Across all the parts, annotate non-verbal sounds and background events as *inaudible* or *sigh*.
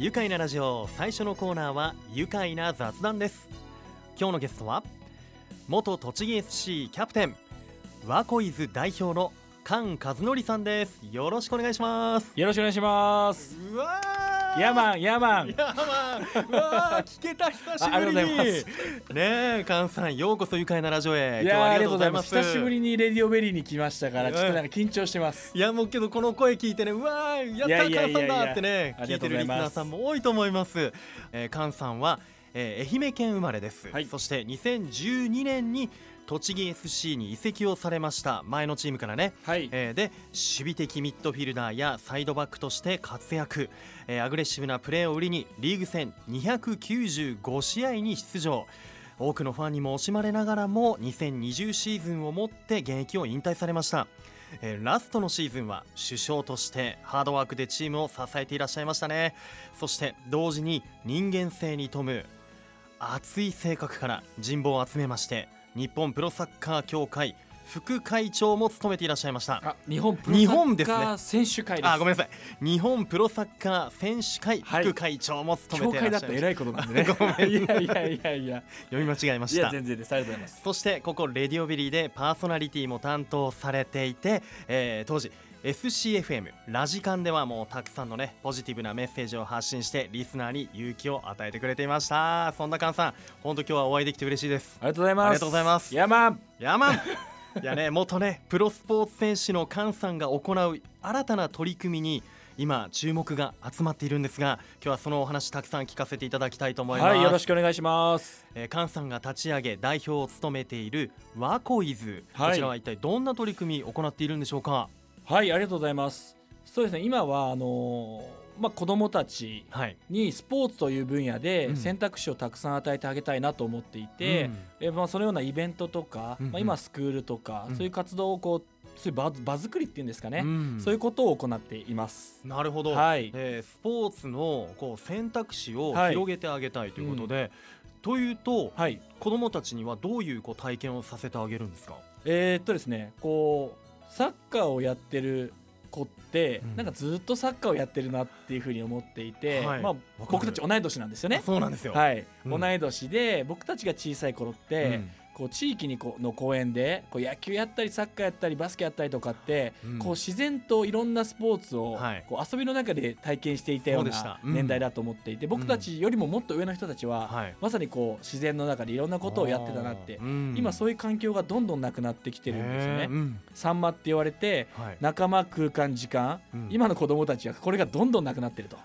愉快なラジオ最初のコーナーは愉快な雑談です。今日のゲストは元栃木 SC キャプテンワコイズ代表の菅和則さんです。よろしくお願いします。よろしくお願いします。うわヤマンヤマン。ヤマン。うわー聞けた久しぶりに。ねえ菅さんようこそ愉快なラジオへ。いやーありがとうございます。今日は久しぶりにレディオベリーに来ましたからうん。ちょっとなんか緊張してます。いやもうけどこの声聞いてねうわーやった菅さんだってね聞いてるリスナーさんも多いと思います、えー、菅さんは、えー愛媛県生まれです、はい。そして2012年に栃木 SC に移籍をされました。前のチームからね、はい。えーで守備的ミッドフィルダーやサイドバックとして活躍、えーアグレッシブなプレーを売りにリーグ戦295試合に出場。多くのファンにも惜しまれながらも2020シーズンをもって現役を引退されました、えーラストのシーズンは首相としてハードワークでチームを支えていらっしゃいましたね。そして同時に人間性に富む熱い性格から人望を集めまして日本プロサッカー協会副会長も務めていらっしゃいました。あ日本プロ日サッカー選手会です。あごめんなさい。日本プロサッカー選手会はい副会長も務協めていらっしゃいました、会だったら偉い。ことなんでね。ごめんいやいやいやいや。読み間違えまいした。や全然です。ありがとうございます。そしてここレディオビリーでパーソナリティも担当されていて、えー当時 FCFM ラジカンではもうたくさんのねポジティブなメッセージを発信してリスナーに勇気を与えてくれていました。そんな菅さん本当今日はお会いできて嬉しいです。ありがとうございます。ありがとうございます。ヤマン。ヤーマン。いやね元ねプロスポーツ選手の菅さんが行う新たな取り組みに今注目が集まっているんですが今日はそのお話たくさん聞かせていただきたいと思います、はいよろしくお願いします。えー、菅さんが立ち上げ代表を務めているワコイズ、はい。こちらは一体どんな取り組みを行っているんでしょうか？はいありがとうございます。そうですね今はあのーまあ子供たちはい。にスポーツという分野うん。で選択肢をたくさん与えてあげたいなと思っていて、うん。えまあ、そのようなイベントとか、うんうん。まあ、今スクールとか、うん。そういう活動をこうそういう場場作りっていうんですかね、うん。そういうことを行っています。なるほど、はい。えースポーツのこう選択肢をはい。広げてあげたいということで、というと、はい。子どもたちにはどういうこう体験をさせてあげるんですか？えーっとですねこうサッカーをやってる子って、うん。なんかずっとサッカーをやってるなっていうふうに思っていて、はい。まあ僕たち同い年なんですよね。あ。そうなんですよ、はい、うん。同い年で僕たちが小さい頃って、うんこう地域にこうの公園でこう野球やったりサッカーやったりバスケやったりとかって、うん。こう自然といろんなスポーツをはい。こう遊びの中で体験していたようなうん。年代だと思っていて、僕たちよりももっと上の人たちは、はい。まさにこう自然の中でいろんなことをやってたなって、うん。今そういう環境がどんどんなくなってきてるんですよね。サンマって言われてはい。仲間空間時間、うん。今の子供たちはこれがどんどんなくなってると。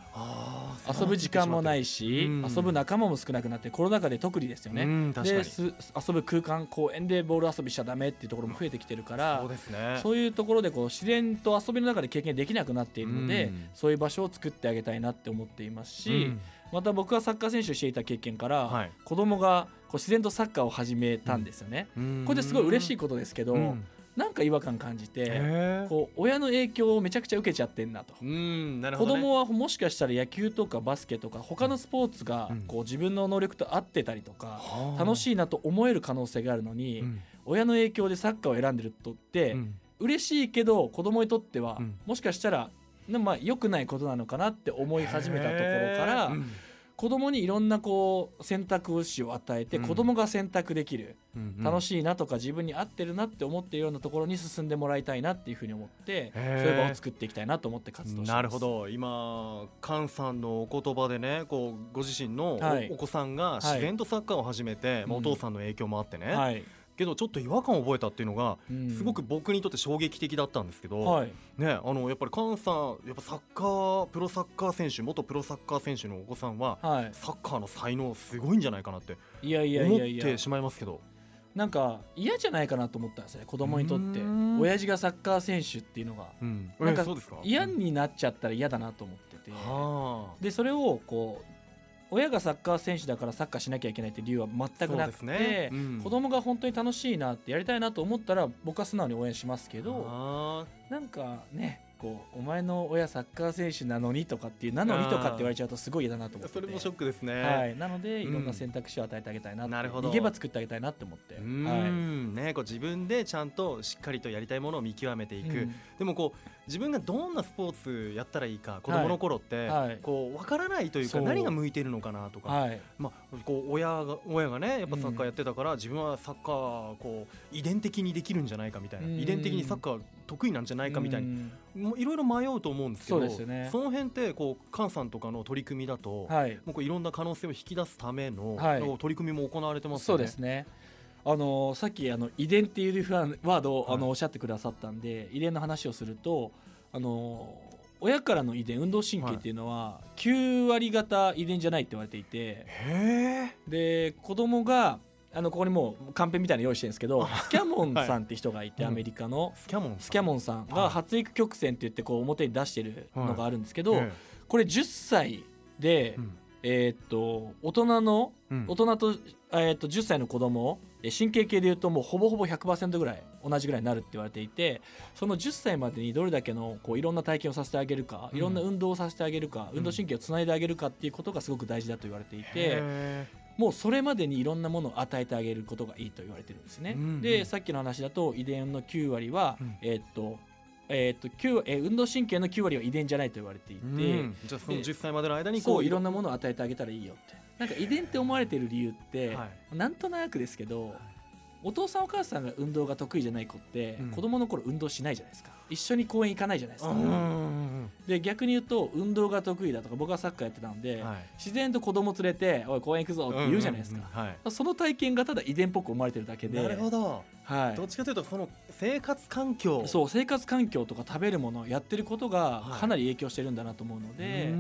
遊ぶ時間もないし、うん。遊ぶ仲間も少なくなってコロナ禍で特にですよね。です遊ぶ空間公園でボール遊びしちゃダメっていうところも増えてきてるからそうですね。そういうところでこう自然と遊びの中で経験できなくなっているので、うん。そういう場所を作ってあげたいなって思っていますし、うん。また僕がサッカー選手をしていた経験から、はい。子供がこう自然とサッカーを始めたんですよね。これですごい嬉しいことですけど、うんなんか違和感感じて、こう親の影響をめちゃくちゃ受けちゃってんなと。うんなるほど、ね、子供はもしかしたら野球とかバスケとか他のスポーツがうん。こう自分の能力と合ってたりとかはあ。楽しいなと思える可能性があるのにうん。親の影響でサッカーを選んでるとってうん。嬉しいけど子供にとってはうん。もしかしたらまあ良くないことなのかなって思い始めたところから子供にいろんなこう選択肢を与えてうん。子供が選択できる。うん楽しいなとか自分に合ってるなって思っているようなところに進んでもらいたいなっていうふうに思ってそういう場を作っていきたいなと思って活動してます。なるほど。今菅さんのお言葉でねこうご自身のお,、はい。子さんが自然とサッカーを始めて、まあおうん父さんの影響もあってね、はい、けどちょっと違和感を覚えたっていうのがうん。すごく僕にとって衝撃的だったんですけど、はい。ねあのやっぱり菅さんやっぱサッカープロサッカー選手元プロサッカー選手のお子さんははい。サッカーの才能すごいんじゃないかなっていやいやい思やいや。ってしまいますけど。なんか嫌じゃないかなと思ったんですよね子供にとって。親父がサッカー選手っていうのが。うん。なんか嫌になっちゃったら嫌だなと思ってて。はあ。でそれをこう親がサッカー選手だからサッカーしなきゃいけないっていう理由は全くなくて、ね。うん。子供が本当に楽しいなってやりたいなと思ったら僕は素直に応援しますけどあなんかねこうお前の親サッカー選手なのにとかっていうなのにとかって言われちゃうとすごい嫌だなと思ってそれもショックですね、はい、なのでいろんな選択肢を与えてあげたいなって、なるほど。逃げ場作ってあげたいなって思って、はい。ん。ねこう自分でちゃんとしっかりとやりたいものを見極めていく、うん。でもこう自分がどんなスポーツやったらいいか子供の頃って、はい。こう分からないというか何が向いているのかなとか、はい。まあ、こう親が親がねやっぱサッカーやってたから、自分はサッカーこう遺伝的にできるんじゃないかみたいな、うん。遺伝的にサッカー得意なんじゃないかみたいにいろいろ迷うと思うんですけどそね。その辺ってこう菅さんとかの取り組みだと、はい。もうこういろんな可能性を引き出すための、取り組みも行われてますそよね。うですね。あのさっきあの遺伝っていうワードを、はい。あのおっしゃってくださったんで遺伝の話をするとあの親からの遺伝運動神経っていうのは9割方遺伝じゃないって言われていて。へえで子供があのここにもうカンペみたいなの用意してるんですけどスキャモンさんって人がいて、はい。アメリカの。スキャモンスキャモンさんが発育曲線って言ってこう表に出してるのがあるんですけど、えこれ10歳で、えっと大人のうん。大人と,、えーっと10歳の子供え神経系でいうともうほぼほぼ100%ぐらい同じぐらいになるって言われていてその10歳までにどれだけのこういろんな体験をさせてあげるか、うん。いろんな運動をさせてあげるか、うん運動神経をつないであげるかっていうことがすごく大事だと言われていて。へもうそれまでにいろんなものを与えてあげることがいいと言われてるんですね。うんうん。でさっきの話だと遺伝の9割は、うん。えーっとえーっと9えー運動神経の9割は遺伝じゃないと言われていて、えうん。じゃあそので10歳までの間にそういろんななものを与えてあげたらいいよって。なんか遺伝って思われてる理由って、はなんとなくですけど、お父さんお母さんが運動が得意じゃない子って、うん。子供の頃運動しないじゃないですか一緒に公園行かないじゃないですか、うんで逆に言うと運動が得意だとか僕はサッカーやってたんで、はい。自然と子供連れて「おい公園行くぞ」って言うじゃないですか、その体験がただ遺伝っぽく思われてるだけで。なるほど。はい。どっちかというとその生活環境。そう生活環境とか食べるものやってることがはい。かなり影響してるんだなと思うので、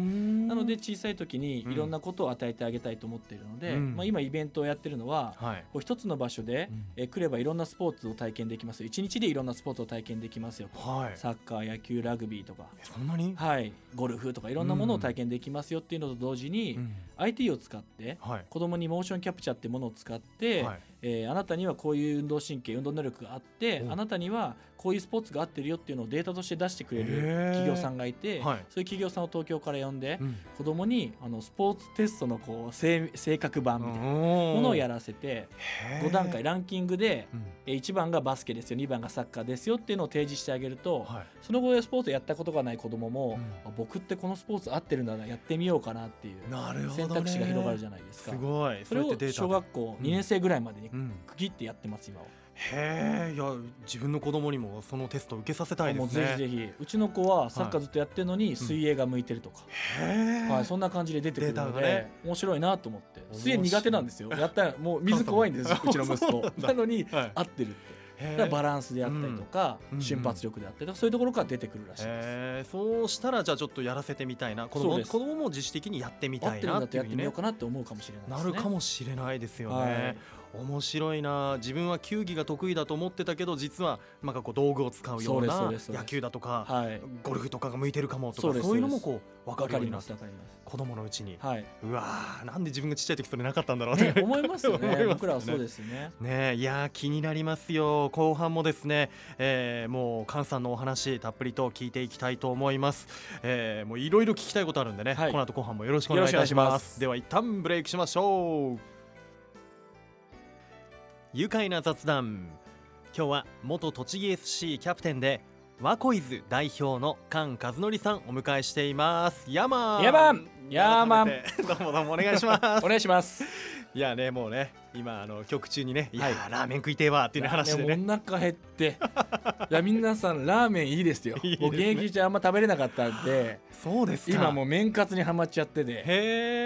ななので小さい時にいろんなことを与えてあげたいと思っているので、うん。まあ、今イベントをやってるのは、はい。こう一つの場所で、うん。えー来ればいろんなスポーツを体験できます。よ一日でいろんなスポーツを体験できますよ。とはい。サッカー野球ラグビーとか、えそんなに？はい、ゴルフとかいろんなものを体験できますよっていうのと同時に、うん。IT を使ってはい。子供にモーションキャプチャーってものを使って、はいえーあなたにはこういう運動神経運動能力があっておあなたにはこういうスポーツが合ってるよっていうのをデータとして出してくれる企業さんがいて、はい。そういう企業さんを東京から呼んで、うん。子供にあのスポーツテストのこう性性格版みたいなもものをやらせて5段階ランキングでうん。えー1番がバスケですよ2番がサッカーですよっていうのを提示してあげると、はい。その後でスポーツやったことがない子供も、うん。あ僕ってこのスポーツ合ってるんだなやってみようかなっていう選択肢が広がるじゃないですか。すごい。それを小学校2年生ぐらいまでにうん区切ってやってます今は。へえいや自分の子供にもそのテスト受けさせたいですね。ぜひぜひ。うちの子はサッカーずっとやってるのに水泳が向いてるとか、へえはい、そんな感じで出てくるので、ね。面白いなと思って。水泳苦手なんですよ。やったらもう水怖いんですよ *laughs* うちの息子。*laughs* なのにはい。合ってるって。バランスであったりとか、うん。瞬発力であったりとかそういうところから出てくるらしいです。そうしたらじゃあちょっとやらせてみたいな。子供子供も自主的にやってみたいなだってやってみよっていうかなって思うかもしれないですね。なるかもしれないですよね、はい面白いな。自分は球技が得意だと思ってたけど実はなんかこう道具を使うよそうな野球だとか、はい。ゴルフとかが向いてるかもとかそういうのもこう分わかるようになって。子供のうちに、はい。うわーなんで自分がちっちゃい時それなかったんだろうねね思いますよね。*laughs* ね。僕らはそうですよね。ねえいやー気になりますよ。後半もですね、えーもう菅さんのお話たっぷりと聞いていきたいと思います、えーもういろいろ聞きたいことあるんでね、はい。この後後半もよろしくお願いいたします。では一旦ブレイクしましょう愉快な雑談。今日は元栃木 SC キャプテンでワコイズ代表の菅和則さんお迎えしています。ヤーマンヤーマンヤーマンどうもどうもお願いします。お願いします。いやねもうね今あの曲中にねい。やはいー、ラーメン食いてえわっていうね話でね。お腹減って。*laughs* いや皆さんラーメンいいですよ。いいね。僕現役中あんま食べれなかったんで、そうですか。今もう麺活にはまっちゃってて、へ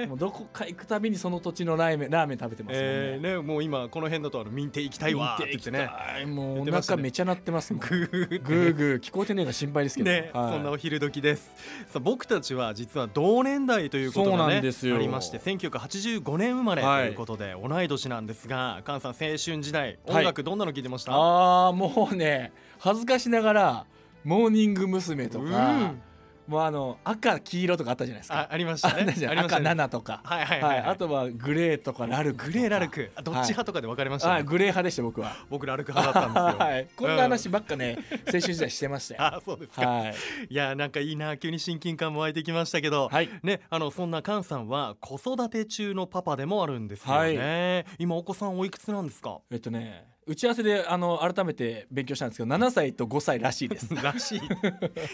えもうどこか行くたびにその土地のラーメンラーメン食べてますもんね。えー、ねもう今この辺だとあの民邸行きたいわって言ってね。はいもうお腹めちゃ鳴ってますもん。*laughs* グーグー。グー聞こえてねえが心配ですけど。ね、はい。そんなお昼時です。さあ僕たちは実は同年代ということがねありまして1985年生まれとはいいうことで、同い年なんですが菅さん青春時代はい。音楽どんなの聴いてました、ああもうね恥ずかしながらモーニング娘。とか、うんもうあの赤黄色とかあったじゃないですか。あありましたね。赤ありましたね。7とか。はいはいははい。あとはグレーとかラルクグレーラルク。あどっち派とかで分かれましたね、はい。グレー派でした僕は。僕ラルク派だったんですよ。はい。こんな話ばっかね青春時代してましたよ。*laughs* あそうですか、はい。い、やなんかいいな急に親近感も湧いてきましたけど、はい。ねあのそんな菅さんは子育て中のパパでもあるんですよね、今お子さんおいくつなんですか？えっとね打ち合わせであの改めて勉強したんですけど7歳と5歳らしいです。*laughs* らし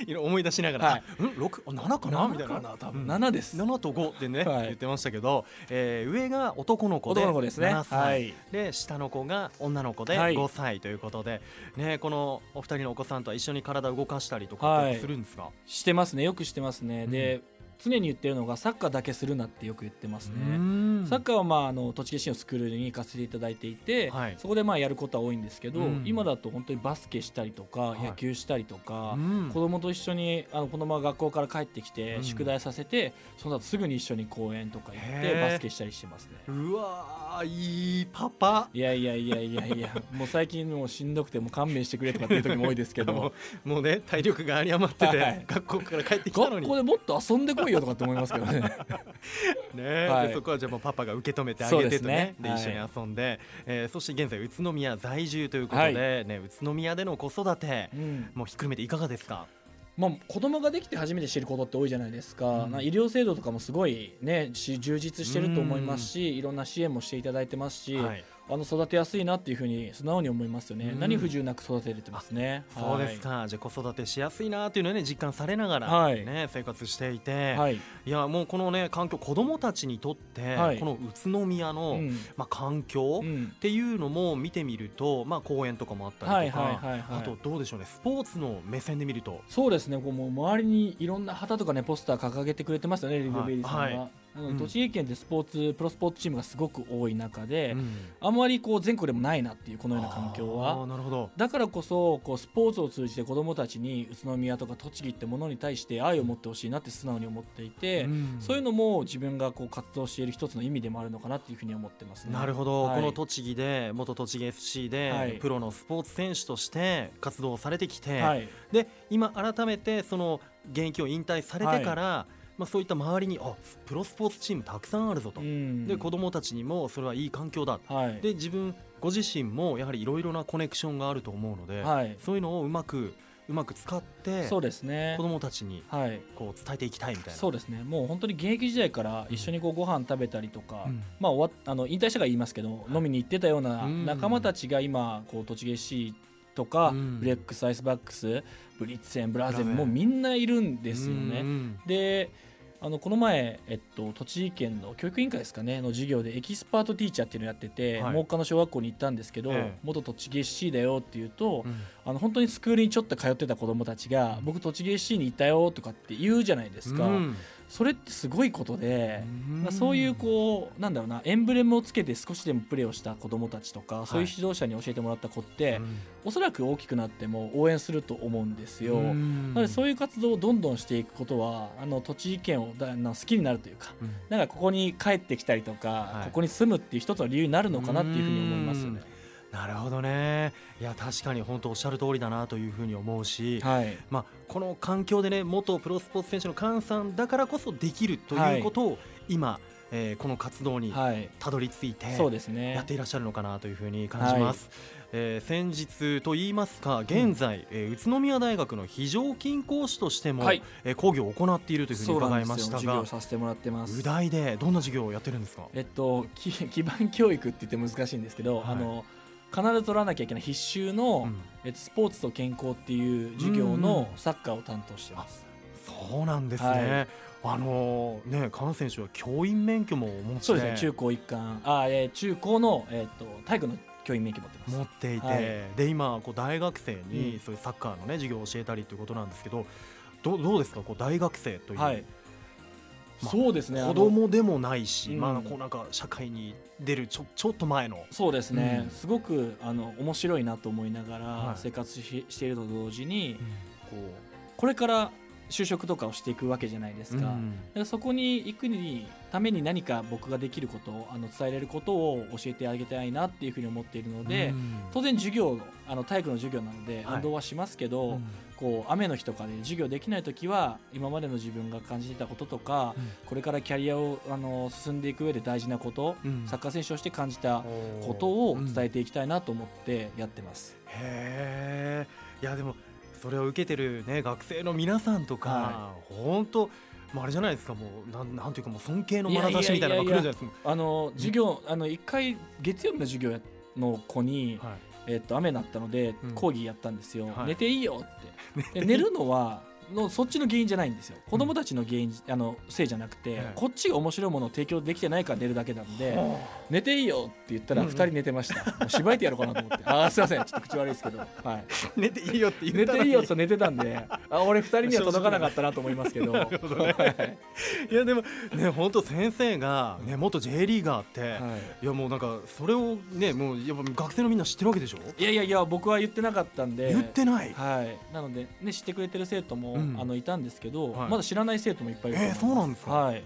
い。思い出しながら、はい。ん六あ七かな？みたいな。多分。うん7です。7と5ってね、はい。言ってましたけど、えー上が男の子で男の子ですね。7歳、はい。で下の子が女の子ではい。5歳ということで、ね、このお二人のお子さんとは一緒に体を動かしたりとかするんですか、してますね。よくしてますね、うん。で常に言ってるのがサッカーだけするなってよく言ってますね、うん。サッカーはまああの栃木市のスクールに行かせていただいていて、はい。そこでまあやることは多いんですけど、うん。今だと本当にバスケしたりとか、い。野球したりとか、うん。子供と一緒にあの子供が学校から帰ってきてうん。宿題させて、その後すぐに一緒に公園とか行ってバスケしたりしてますね。うわーいいパパ。いやいやいやいやいや *laughs* もう最近もうしんどくてもう勘弁してくれとかっていう時も多いですけもど。う *laughs* もうね体力が有り余ってて、はい学校から帰ってきたのに。学校でもっと遊んでこいよとかって思いますけどね。*laughs* ね、はい。でそこはじゃあもうパパが受け止めてあげてとね。ねではい。一緒に遊んで、えーそして現在宇都宮在住ということで、ね、宇都宮での子育てうん。もうひっくるめていかがですか？まあ、子供ができて初めて知ることって多いじゃないですか,、うん。医療制度とかもすごい、ね、し充実してると思いますし、いろんな支援もしていただいてますし、はいあの育てやすいなっていうふうに素直に思いますよね、うん。何不自由なく育てれてますね。そうですか、じゃあ子育てしやすいなっていうのはね実感されながら、はい。ね生活していて、はい、はいいやもうこのね環境子どもたちにとって、はい。この宇都宮の、うん。まあ、環境、うん。っていうのも見てみると、まあ、公園とかもあったりとか、はいはいはいはい。あとどうでしょうねスポーツの目線で見ると。そうですね。こうもう周りにいろんな旗とかねポスター掲げてくれてますよねリブベリーさんは、うん。栃木県ってスポーツプロスポーツチームがすごく多い中で、うん。あんまりこう全国でもないなっていうこのような環境は。なるほど。だからこそこうスポーツを通じて子どもたちに宇都宮とか栃木ってものに対して愛を持ってほしいなって素直に思っていて、うん。そういうのも自分がこう活動している一つの意味でもあるのかなっていうふうに思ってますね。なるほど、はい。この栃木で元栃木 FC で、はい。プロのスポーツ選手として活動されてきて、はい、で今改めてその現役を引退されてから、まあ、そういった周りにあプロスポーツチームたくさんあるぞと、うん。で子どもたちにもそれはいい環境だはい、で自分ご自身もやはりいろいろなコネクションがあると思うので、はい、そういうのをうまくうまく使ってそうですね。子。どもたちにはい、こう伝えていきたいみたいな。そうですね。もう本当に現役時代から一緒にこうご飯食べたりとか、うん。まあ終わっあの引退したから言いますけど、飲みに行ってたようなうん。仲間たちが今こう栃木 FC とか、うん。ブレックスアイスバックス、ブリッツェン、ブラーゼン。もうみんないるんですよね。うんであのこの前、えっと、栃木県の教育委員会ですかねの授業でエキスパートティーチャーっていうのをやってて、はい。真岡の小学校に行ったんですけど、ええ。元栃木 SC だよって言うと、うん。あの本当にスクールにちょっと通ってた子どもたちが、僕栃木 SC に行ったよとかって言うじゃないですか、うんそれってすごいことで、うん。まあそういうこうなんだろうなエンブレムをつけて少しでもプレーをした子どもたちとか、そういう指導者に教えてもらった子って、うんおそらく大きくなっても応援すると思うんですよ。うん。なのでそういう活動をどんどんしていくことはあの栃木県をだな好きになるというかうん。なんかここに帰ってきたりとか、はい。ここに住むっていう一つの理由になるのかなっていうふうに思いますよね。なるほどね。いや確かに本当おっしゃる通りだなというふうに思うし、はい、まあ、この環境でね元プロスポーツ選手の菅さんだからこそできるということを、今、えーこの活動にはい、たどり着いて、そうですね。やっていらっしゃるのかなというふうに感じます、えー先日といいますか現在、えー宇都宮大学の非常勤講師としても、はい。えー講義を行っているというふうに伺いましたが業させてもらってます。宇。大でどんな授業をやってるんですか？えっと、き基盤教育って言って難しいんですけど、はい。あの必ず取らなきゃいけない必修の、うん。えっと、スポーツと健康っていう授業うんのサッカーを担当してます。そうなんですね、あのーね菅選手は教員免許もお持ちで。そうですね。中高一貫。あ、えー中高の、えっと体育の教員免許持ってます。持っていて、はい。で今こう大学生にうん。そういうサッカーのね授業を教えたりということなんですけどどうどうですか？こう大学生という、はい、まあそうですね。子供でもないし、うんまあこうなんか社会に出るちょちょっと前の。そうですね、うん。すごくあの面白いなと思いながはい。ら生活し,、していると同時にこうこれから就職とかをしていくわけじゃないですか,、うんだからそこに行くにために何か僕ができることをあの伝えれることを教えてあげたいなっていうふうに思っているので、うん。当然授業あの体育の授業なのではい。運動はしますけど、うん。こう雨の日とかで授業できない時は今までの自分が感じていたこととか、これからキャリアをあの進んでいく上で大事なこと、うん。サッカー選手として感じたことを伝えていきたいなと思ってやってます。へえいやでもそれを受けてるね学生の皆さんとか、は本当もうあれじゃないですかもうなんなんていうかもう尊敬の眼差しみたいなのが来るじゃないですかあの授業あの一回月曜日の授業の子に、はい。えっと雨になったのでうん。講義やったんですよ、はい。寝ていいよって。*laughs* で寝るのはのそっちの原因じゃないんですよ。子供たちの原因あのせいじゃなくて、はいこっちが面白いものを提供できてないから寝るだけなんで、寝ていいよって言ったらうんうん2人寝てました、もうしばいてやろうかなと思って。ああすいません。ちょっと口悪いですけど、はい、寝ていいよって言寝ったのに。ていいよって寝てたんであ俺2人には届かなかったなと思いますけど。ね。はい。いやでもね本当先生がね元 J リーガーって、はい。いやもうなんかそれをねもうやっぱ学生のみんな知ってるわけでしょ？いやいやいや僕は言ってなかったんで。言ってない、はい、なので、ね、知ってくれてる生徒も、うん。あのいたんですけど、はい。まだ知らない生徒もいっぱいいると思えーそうなんですか？はい、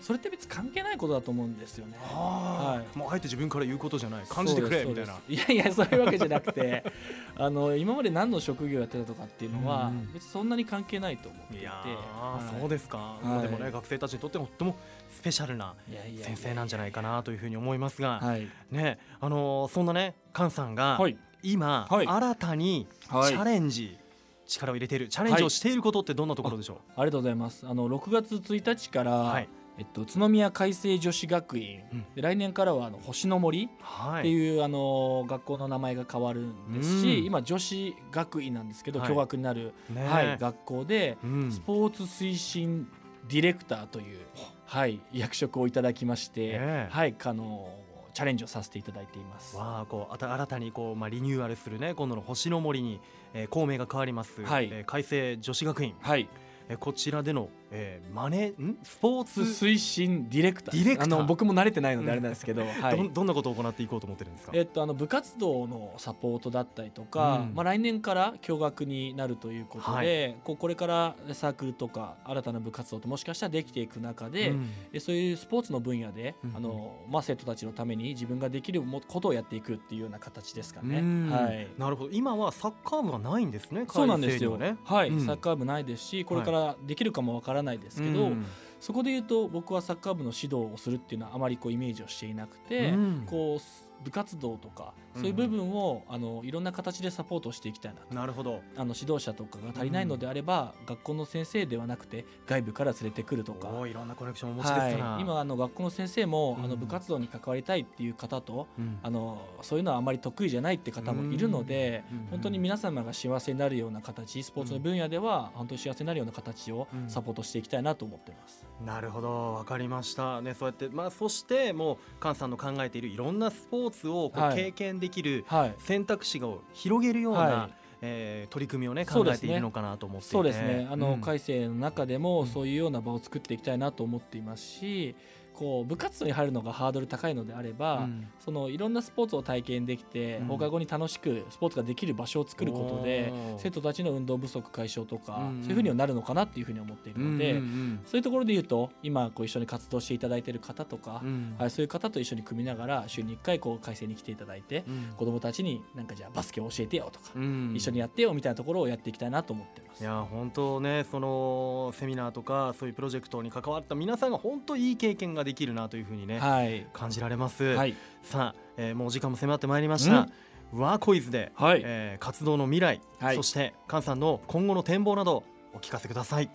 それって別に関係ないことだと思うんですよね。は、はい。もうあえて自分から言うことじゃない。感じてくれみたいな。いやいやそういうわけじゃなくて *laughs* あの今まで何の職業やってたとかっていうのは、うん。うん別にそんなに関係ないと思っていて。はい。そうですか、はい。でもね学生たちにとってもとってもスペシャルな先生なんじゃないかなというふうに思いますが、はい。ねあのーそんなね菅さんがはい。今、はい。新たにチはい。ャレンジ、力を入れているチャレンジをしていることってどんなところでしょありがとうございます。あの6月1日から、はい。えっと、宇都宮海星女子学院、うん。で来年からはあの星の森うはっていう、あの学校の名前が変わるんですし、うん。今女子学院なんですけど、はい。共学になる、ねはい、学校でうん。スポーツ推進ディレクターという、はい、役職をいただきまして、ねえ。はい、あのチャレンジをさせていただいています。わあこうあた新たにこう、まあ、リニューアルするね今度の星の森に、えー、校名が変わります、はい。えー海星女子学院、はい、えーこちらでの、えー、マネん？スポーツ推進ディレクターあの僕も慣れてないのであれなんですけど、はい。どんなことを行っていこうと思ってるんですか、えっと、あの部活動のサポートだったりとか、うん。まあ、来年から共学になるということで、はこうこれからサークルとか新たな部活動ともしかしたらできていく中で、うん。えそういうスポーツの分野で、うん。あのまあ、生徒たちのために自分ができるもことをやっていくっていうような形ですかね。うん。はい。なるほど。今はサッカー部がないんですねそうなんですよ、ね。はい、うん。サッカー部ないですしこれからできるかもわからないですけど、うん。そこで言うと僕はサッカー部の指導をするっていうのはあまりこうイメージをしていなくて、うん。こう部活動とかうんそういう部分を、あのいろんな形でサポートしていきたいなと。なるほど。あの指導者とかが足りないのであれば、学校の先生ではなくて外部から連れてくるとか、いろんなコネクションをお持ちですから、はい、今あの学校の先生も、うん。あの部活動に関わりたいっていう方とうん。あのそういうのはあまり得意じゃないって方もいるので、うん本当に皆様が幸せになるような形スポーツの分野では本当に幸せになるような形をうん。サポートしていきたいなと思ってます。なるほど。わかりました。ねそうやってまあそしてもう菅さんの考えているいろんなスポーツをこうはい。経験できるはい。選択肢を広げるような、はい。えー取り組みをね考えているのかなと思って。そうですね。あの、うん。改正の中でもうん。そういうような場を作っていきたいなと思っていますしこう部活動に入るのがハードル高いのであれば、うん。そのいろんなスポーツを体験できて、うん。放課後に楽しくスポーツができる場所を作ることで生徒たちの運動不足解消とか、うんうん。そういうふうにはなるのかなっていうふうに思っているので、うんうんそういうところで言うと今こう一緒に活動していただいている方とか、うん。はい、そういう方と一緒に組みながら週に1回こう改正に来ていただいて、うん。子どもたちになんかじゃあバスケを教えてよとか、うん。一緒にやってよみたいなところをやっていきたいなと思っています。いや本当ねそのセミナーとかそういうプロジェクトに関わった皆さんが本当いい経験ができるなというふうにね、はい、感じられます、はい、さあ、えーもうお時間も迫ってまいりました、ワーコイズで、はい。えー活動の未来、はい。そして菅さんの今後の展望などお聞かせください。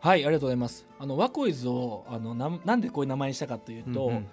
はい、ありがとうございます。あのワコイズをあのなんなんでこういう名前にしたかというと、うんうん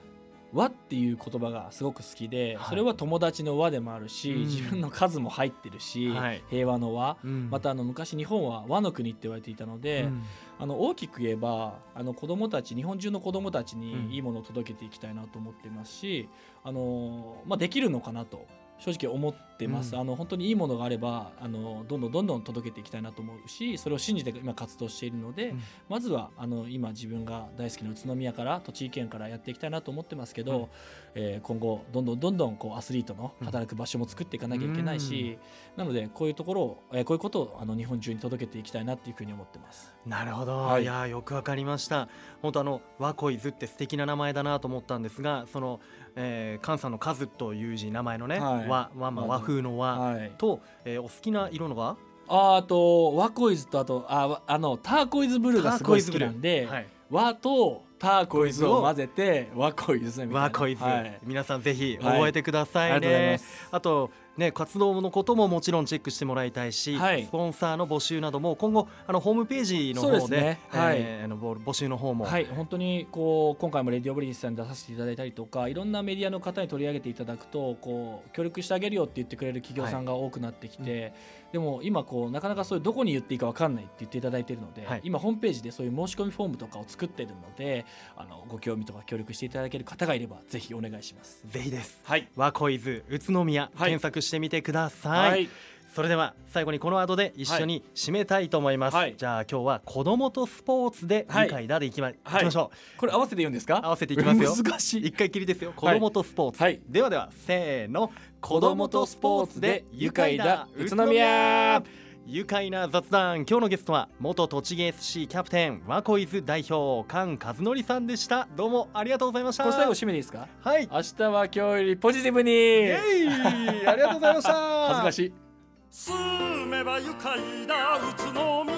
和っていう言葉がすごく好きで、はい。それは友達の和でもあるし、うん。自分の数も入ってるし、はい。平和の和、うん。またあの昔日本は和の国って言われていたので、うん。あの大きく言えばあの子供たち日本中の子供たちうん。にいいものを届けていきたいなと思っていますし、あのまあ、できるのかなと正直思っってます、うん。あの本当にいいものがあればあのどんどんどんどん届けていきたいなと思うしそれを信じて今活動しているので、うん。まずはあの今自分が大好きな宇都宮から栃木県からやっていきたいなと思ってますけど、うんえー今後どんどんどんどんこうアスリートの働く場所も作っていかなきゃいけないし、なのでこういうところを、えーこういうことをあの日本中に届けていきたいなっていうふうに思ってます。なるほど、はい。い、やーよくわかりました。本当あのワコイズって素敵な名前だなと思ったんですがその、えー、関さんの数という字名前のね、はい。和和まあ和風の和、はい、と、えーお好きな色のはああとワコイズとあとあわあのターコイズブルーがすごい好きなんで、はい、和とターコイズを混ぜてワコイズですねみたいな。ワコイズ、はい、皆さんぜひ覚えてくださいね、あとね活動のことももちろんチェックしてもらいたいし、はい。スポンサーの募集なども今後あのホームページのそうで方ですねはい。えーあの募募集の方も、はい。本当にこう今回もレディオブリンスさんに出させていただいたりとかいろんなメディアの方に取り上げていただくとこう協力してあげるよって言ってくれる企業さんが多くなってきて、でも今こうなかなかそういうどこに言っていいか分かんないって言っていただいているので、はい。今ホームページでそういう申し込みフォームとかを作ってるのであのご興味とか協力していただける方がいればぜひお願いします。ぜひです。はい、ワコイズ宇都宮、はい。検索してみてください、はい。それでは最後にこの後で一緒に締めたいと思います、はい。じゃあ今日は子供とスポーツではい。愉快だでいきま,、い、はい。きましょこれ合わせて言うんですか？う合わせていきますよ。難しい。一回きりですよ。子供とスポーツ、はい。ではではせーの。子供とスポーツで愉快だ。宇都宮愉快な雑談今日のゲストは元栃木 SC キャプテンワコイズ代表菅和則さんでした。どうもありがとうございました。これ最後締めていいですか？はい。明日は今日よりポジティブにイエイ。ありがとうございました。*laughs* 恥ずかしい。住めば愉快な宇都宮